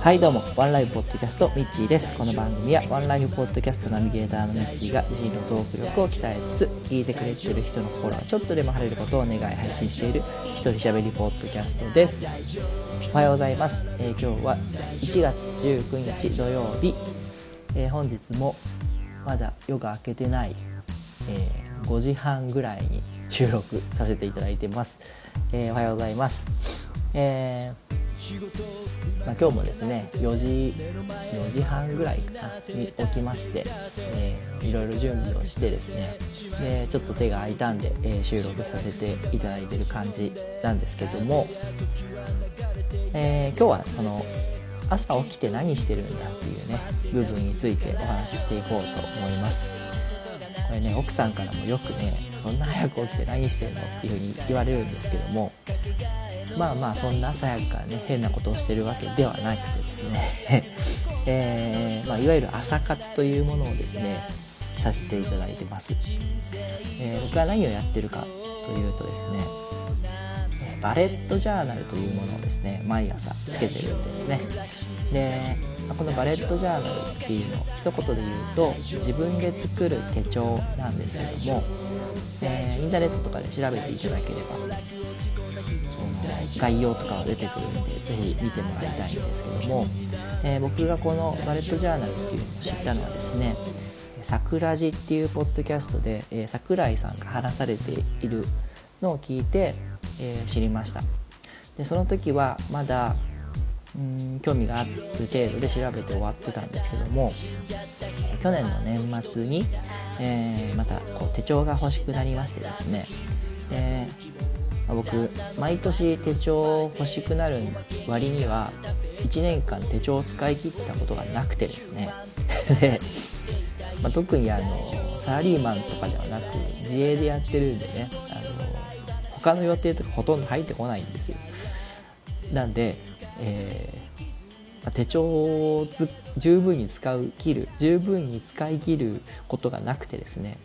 はいどうも。ワンライフポッドキャストミッチーです。この番組はワンライフポッドキャストナビゲーターのミッチーが自身のトーク力を鍛えつつ聞いてくれてる人の心がちょっとでも晴れることを願い配信している一人喋りポッドキャストです。おはようございます、えー今日は1月19日土曜日、えー本日もまだ夜が明けてない、えー5時半ぐらいに収録させていただいてます、えおはようございます。えーまあ、今日もですね4時4時半ぐらいかなに起きまして、えーいろいろ準備をしてですねでちょっと手が空いたんで、えー収録させていただいてる感じなんですけども、えー今日はその朝起きて何してるんだっていうね部分についてお話ししていこうと思います。これね奥さんからもよくねそんな早く起きて何してるのっていうふうに言われるんですけどもまあまあそんな朝早くかね変なことをしてるわけではなくてですね、えーまあ、いわゆる朝活というものをですねさせていただいてます、えー僕は何をやってるかというとですねバレットジャーナルというものをですね毎朝つけてるんですね。でこのバレットジャーナルっていうの一言で言うと自分で作る手帳なんですけども、えーインターネットとかで調べていただければその概要とかは出てくるんでぜひ見てもらいたいんですけども、えー僕がこのバレットジャーナルっていうのを知ったのはですね「さくらじ」っていうポッドキャストで、えー桜井さんが話されているのを聞いて、えー知りました。でその時はまだうん興味がある程度で調べて終わってたんですけども去年の年末に、えーまたこう手帳が欲しくなりましてですねでまあ僕毎年手帳欲しくなる割には1年間手帳を使い切ったことがなくてですね。で、まあ、特にあのサラリーマンとかではなく自営でやってるんでねあの他の予定とかほとんど入ってこないんですよ。なんで、えーまあ手帳を十分に使う切る十分に使い切ることがなくてですね。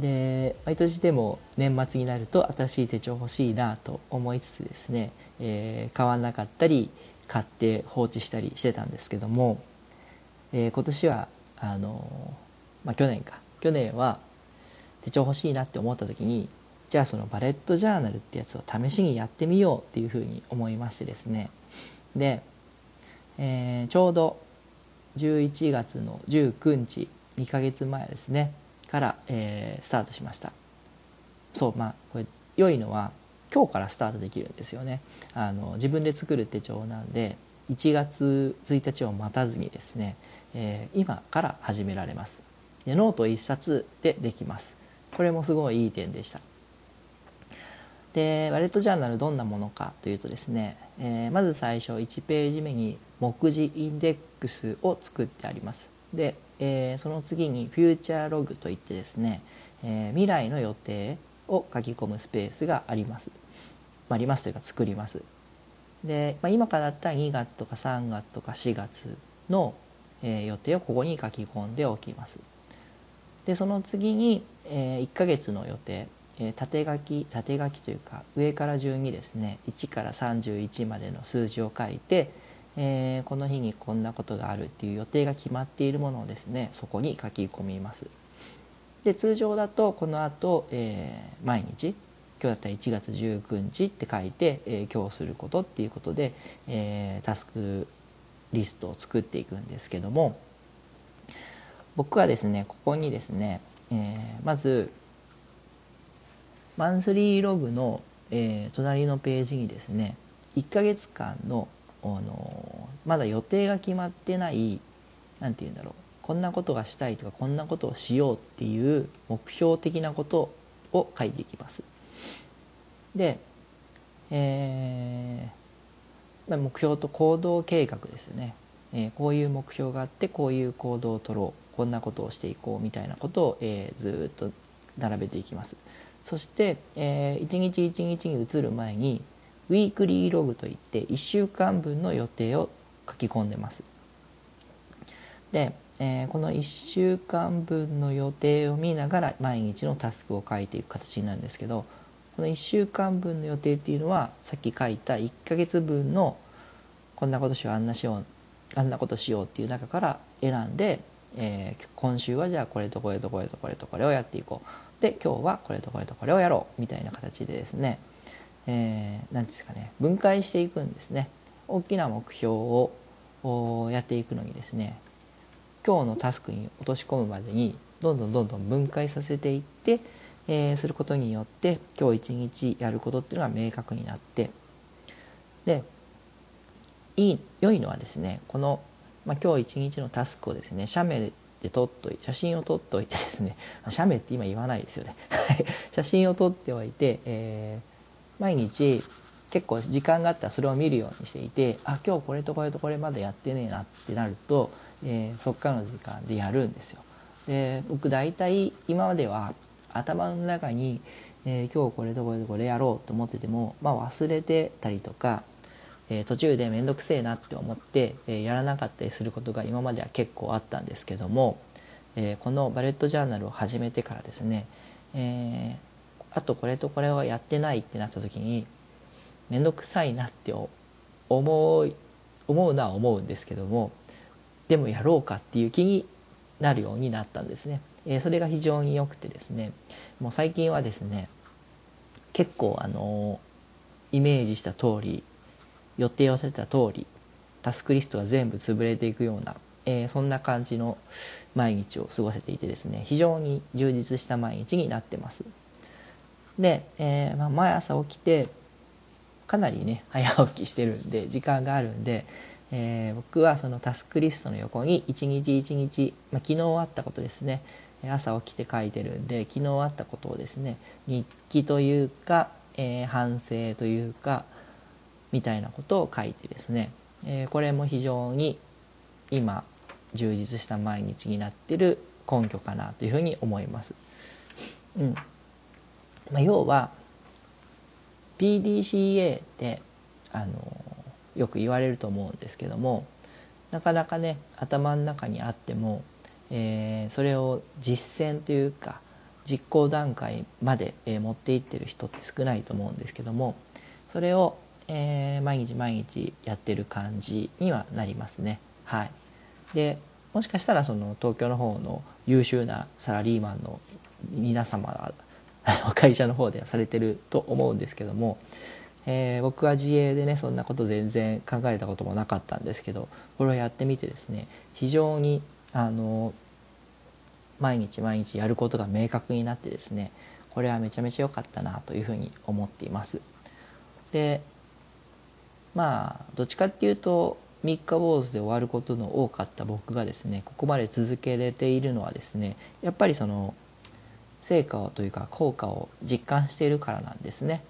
で毎年でも年末になると新しい手帳欲しいなと思いつつですね、えー買わなかったり買って放置したりしてたんですけども、えー今年はあのーまあ、去年か。去年は手帳欲しいなって思った時にじゃあそのバレットジャーナルってやつを試しにやってみようっていうふうに思いましてですね。で、えーちょうど11月の19日2ヶ月前ですね。から、えースタートしました。そうまあこれ良いのは今日からスタートできるんですよね。あの自分で作る手帳なんで1月1日を待たずにですね、えー今から始められます。でノート1冊でできます。これもすごいいい点でした。で Bullet Journal どんなものかというとですね、えーまず最初1ページ目に目次インデックスを作ってあります。で、えーその次に Future Log といってですね、えー未来の予定を書き込むスペースがあります、まあ、ありますというか作ります。で、まあ、今からだったら2月とか3月とか4月の、えー予定をここに書き込んでおきます。でその次に、え1ヶ月の予定、え縦書き縦書きというか上から順にですね1から31までの数字を書いて、えーこの日にこんなことがあるっていう予定が決まっているものをですねそこに書き込みます。で通常だとこの後、えー毎日今日だったら1月19日って書いて、えー今日することっていうことで、えータスクリストを作っていくんですけども僕はですねここにですね、えーまずマンスリーログの、えー隣のページにですね1ヶ月間の、あのまだ予定が決まってない何て言うんだろうこんなことがしたいとかこんなことをしようっていう目標的なことを書いていきます。で、えーま目標と行動計画ですよね、えーこういう目標があってこういう行動を取ろうこんなことをしていこうみたいなことを、えーずっと並べていきますそして、えー一日一日に移る前にウィークリーログといって1週間分の予定を書き込んでます。で、えーこの1週間分の予定を見ながら毎日のタスクを書いていく形なんですけどこの1週間分の予定っていうのはさっき書いた1ヶ月分のこんなことしようあんなしようあんなことしようっていう中から選んで、えー、今週はじゃあこれとこれとこれとこれとこれをやっていこう。で今日はこれとこれとこれをやろうみたいな形でですね、えー、ですかね分解していくんですね。大きな目標をやっていくのにですね今日のタスクに落とし込むまでにどんどんどんどん分解させていって、えー、することによって今日一日やることっていうのが明確になってでいい良いのはですねこの、まあ、今日一日のタスクをですね写メで撮っといて写真を撮っておいてですね写メって今言わないですよね。写真を撮っておいて、えー、毎日結構時間があったらそれを見るようにしていてあ今日これとこれとこれまでやってねえなってなると、えー、そっからの時間でやるんですよ。で僕大体今までは頭の中に、えー、今日これとこれとこれやろうと思ってても、まあ、忘れてたりとか、えー、途中で面倒くせえなって思って、え、やらなかったりすることが今までは結構あったんですけども、えこのバレットジャーナルを始めてからですね、えあとこれとこれをやってないってなった時に面倒くさいなって思う思うのは思うんですけどもでもやろうかっていう気になるようになったんですね。えー、それが非常に良くてですねもう最近はですね結構あのイメージした通り予定を立てた通りタスクリストが全部潰れていくような、えー、そんな感じの毎日を過ごせていてですね非常に充実した毎日になってます。で、えー、まあ、毎朝起きてかなりね 早起きしてるんで時間があるんでえー、僕はそのタスクリストの横に一日一日、まあ、昨日あったことですね。朝起きて書いてるんで昨日あったことをですね日記というか、えー、反省というかみたいなことを書いてですね、えー、これも非常に今充実した毎日になってる根拠かなというふうに思います。うん。まあ、要は PDCA ってあのよく言われると思うんですけどもなかなかね頭の中にあっても、えー、それを実践というか実行段階まで、えー、持っていってる人って少ないと思うんですけどもそれを、えー、毎日毎日やってる感じにはなりますね。はい、でもしかしたらその東京の方の優秀なサラリーマンの皆様は会社の方ではされてると思うんですけどもえー、僕は自営でねそんなこと全然考えたこともなかったんですけどこれをやってみてですね非常にあの毎日毎日やることが明確になってですねこれはめちゃめちゃ良かったなというふうに思っています。でまあどっちかっていうと3日坊主で終わることの多かった僕がですねここまで続けれているのはですねやっぱりその成果をというか効果を実感しているからなんですね。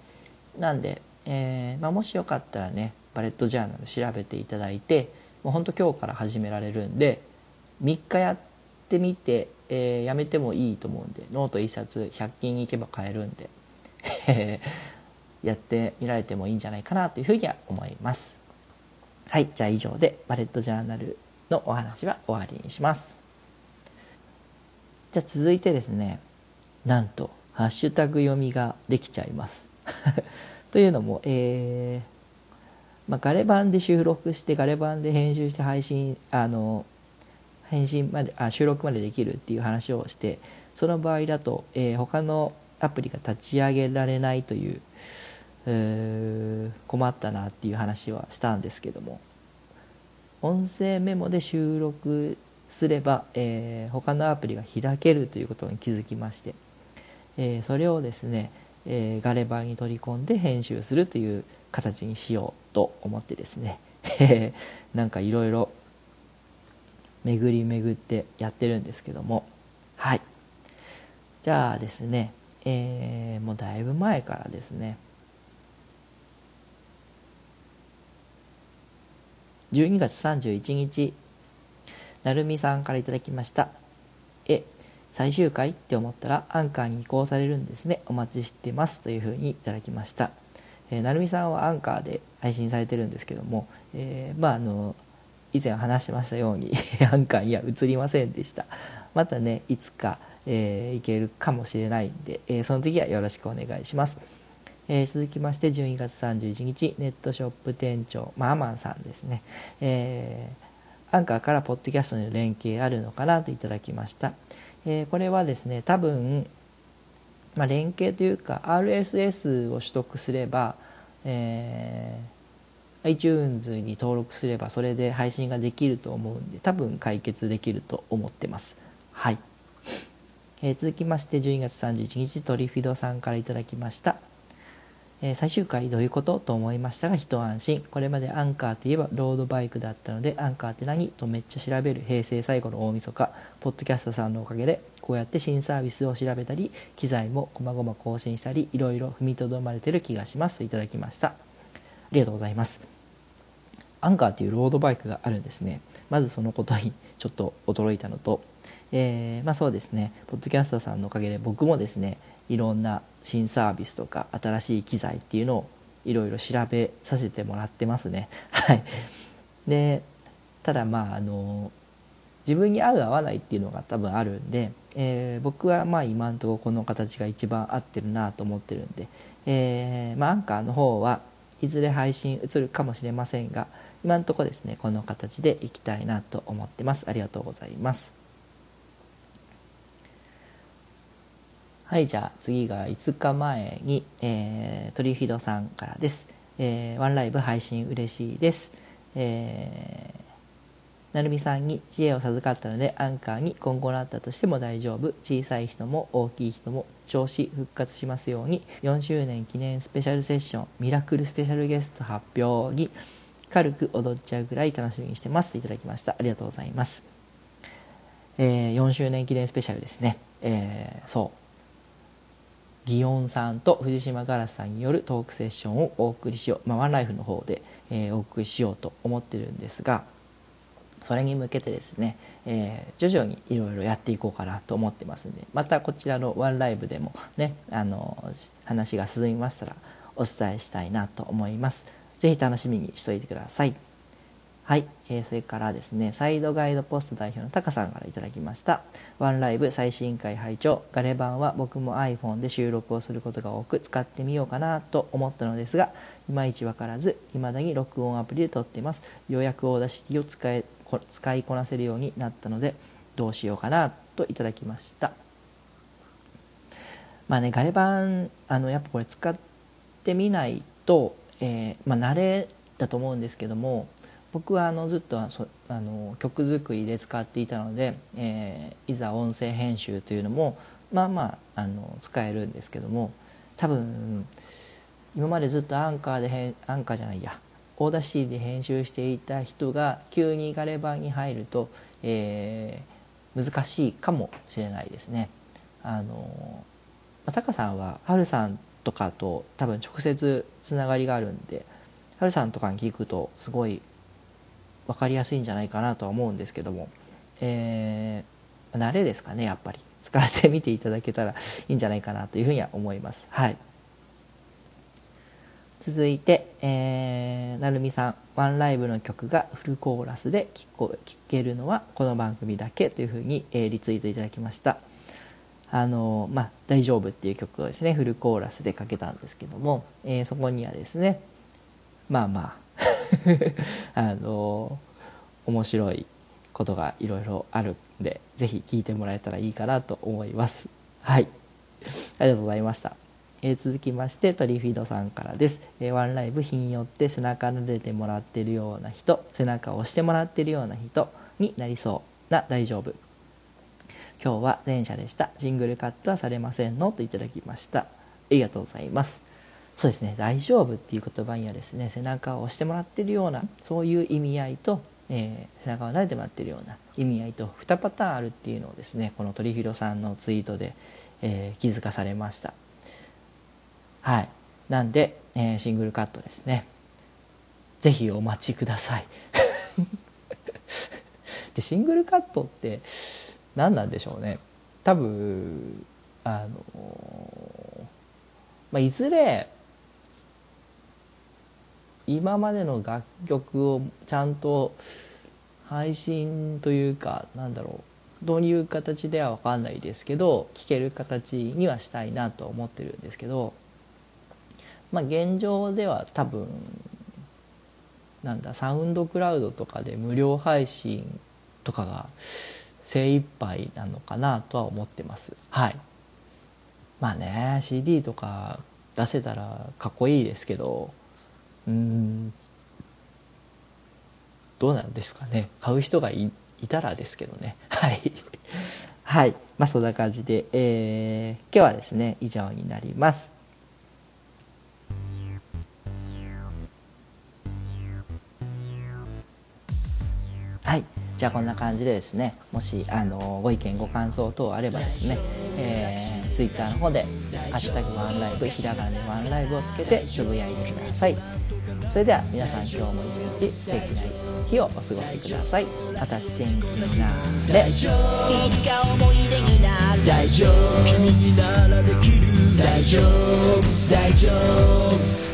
なんでえー、まあ、もしよかったらね Bullet Journal 調べていただいてもうほんと今日から始められるんで3日やってみて、えー、やめてもいいと思うんでノート1冊100均行けば買えるんで やってみられてもいいんじゃないかなというふうには思いますはいじゃあ以上でバレットジャーナルのお話は終わりにしますじゃあ続いてですねなんとハッシュタグ読みができちゃいます。というのも、えーまあ、ガレ版で収録してガレ版で編集して配信あの返信まであ収録までできるっていう話をしてその場合だと、えー、他のアプリが立ち上げられないという、えー、困ったなっていう話はしたんですけども。音声メモで収録すれば、えー、他のアプリが開けるということに気づきまして、えー、それをですねえー、ガレ版に取り込んで編集するという形にしようと思ってですね なんかいろいろ巡り巡ってやってるんですけどもはい。じゃあですね、えー、もうだいぶ前からですね12月31日なるみさんからいただきました。え最終回って思ったらアンカーに移行されるんですね。お待ちしてますというふうにいただきました、えー、なるみさんはアンカーで配信されてるんですけども、えー、まああの以前話しましたように アンカーには移りませんでした。またねいつか、えー、いけるかもしれないんで、え、その時はよろしくお願いします。え、続きまして12月31日ネットショップ店長まあアマンさんですね、えー、アンカーからポッドキャストの連携あるのかなといただきました、えー、これはですね多分、まあ、連携というか RSS を取得すれば、えー、iTunes に登録すればそれで配信ができると思うんで多分解決できると思ってます。はい、えー、続きまして12月31日トリフィドさんからいただきました。え、最終回どういうことと思いましたが一安心これまでアンカーといえばロードバイクだったのでアンカーって何とめっちゃ調べる平成最後の大晦日ポッドキャストさんのおかげでこうやって新サービスを調べたり機材もこまごま更新したりいろいろ踏みとどまれてる気がしますといただきましたありがとうございますアンカーというロードバイクがあるんですねまずそのことにちょっと驚いたのとえー、まあそうですねポッドキャストさんのおかげで僕もですねいろんな新サービスとか新しい機材っていうのをいろいろ調べさせてもらってますね。はい、でただまああの自分に合う合わないっていうのが多分あるんで、えー、僕はまあ今んところこの形が一番合ってるなと思ってるんで、えー、まあ、アンカーの方はいずれ配信移るかもしれませんが今んとこですねこの形でいきたいなと思ってます。ありがとうございます。はいじゃあ次が5日前に、えー、トリフィドさんからです、えー、ワンライブ配信嬉しいです、えー、なるみさんに知恵を授かったのでアンカーに今後なったとしても大丈夫。小さい人も大きい人も調子復活しますように4周年記念スペシャルセッションミラクルスペシャルゲスト発表に軽く踊っちゃうぐらい楽しみにしてます。いただきました。ありがとうございます、えー、4周年記念スペシャルですね、えー、そう。祇園さんと藤島ガラスさんによるトークセッションをお送りしよう、まあ、ワンライフの方で、えー、お送りしようと思ってるんですがそれに向けてですね、えー、徐々にいろいろやっていこうかなと思ってますんでまたこちらのワンライブでもねあの話が進みましたらお伝えしたいなと思います。是非楽しみにしておいてください。はい、えー、それからですねサイドガイドポスト代表のタカさんから頂きました。ワンライブ最新回拝聴。ガレバンは僕も iPhone で収録をすることが多く使ってみようかなと思ったのですがいまいち分からず未だに録音アプリで撮っています。ようやく Audacity を使え使いこなせるようになったのでどうしようかなといただきました。まあねガレバンあのやっぱこれ使ってみないと、えー、まあ、慣れだと思うんですけども僕はあのずっとあの曲作りで使っていたので、えー、いざ音声編集というのもまあまああの使えるんですけども多分今までずっとアンカーでアンカーじゃないや Audacity で編集していた人が急にガレバンに入ると、えー、難しいかもしれないですね。あのタカさんはハルさんとかと多分直接つながりがあるんでハルさんとかに聞くとすごい分かりやすいんじゃないかなとは思うんですけども、えー、慣れですかねやっぱり使ってみていただけたらいいんじゃないかなというふうには思います。はい続いて、えー、なるみさん、ワンライブの曲がフルコーラスで聴けるのはこの番組だけというふうに、えー、リツイートいただきました。あのまあ、大丈夫っていう曲をですね、フルコーラスでかけたんですけども、えー、そこにはですね、まあまあ、あの面白いことがいろいろあるんで是非聞いてもらえたらいいかなと思います。はい。ありがとうございました、えー、続きましてトリフィードさんからです、えー、ワンライブ日によって背中撫でてもらってるような人背中を押してもらってるような人になりそうな大丈夫。今日は前者でした。シングルカットはされませんのといただきました。ありがとうございます。そうですね。大丈夫っていう言葉にはですね背中を押してもらってるようなそういう意味合いと、えー、背中を撫でてもらってるような意味合いと2パターンあるっていうのをですねこの鳥広さんのツイートで、えー、気づかされました。はい。なんで、えー、シングルカットですね。是非お待ちください。でシングルカットって何なんでしょうね。多分あのまあ、いずれ今までの楽曲をちゃんと配信というかなんだろうどういう形では分かんないですけど聴ける形にはしたいなと思ってるんですけどまあ現状では多分なんだサウンドクラウドとかで無料配信とかが精一杯なのかなとは思ってます。はい。まあね CD とか出せたらかっこいいですけどうん。どうなんですかね。買う人がいたらですけどね。はい。はい。まあそんな感じで、えー、今日はですね以上になります。はい。じゃあこんな感じでですねもしあのご意見ご感想等あればですね、えー、ツイッターの方で「ハッシュタグワンライブ」ひらがなでワンライブをつけてつぶやいてください。それでは皆さん今日も一日素敵な日をお過ごしください。私天気になれいつか思い出になる大丈夫。君にならできる。大丈夫。大丈夫。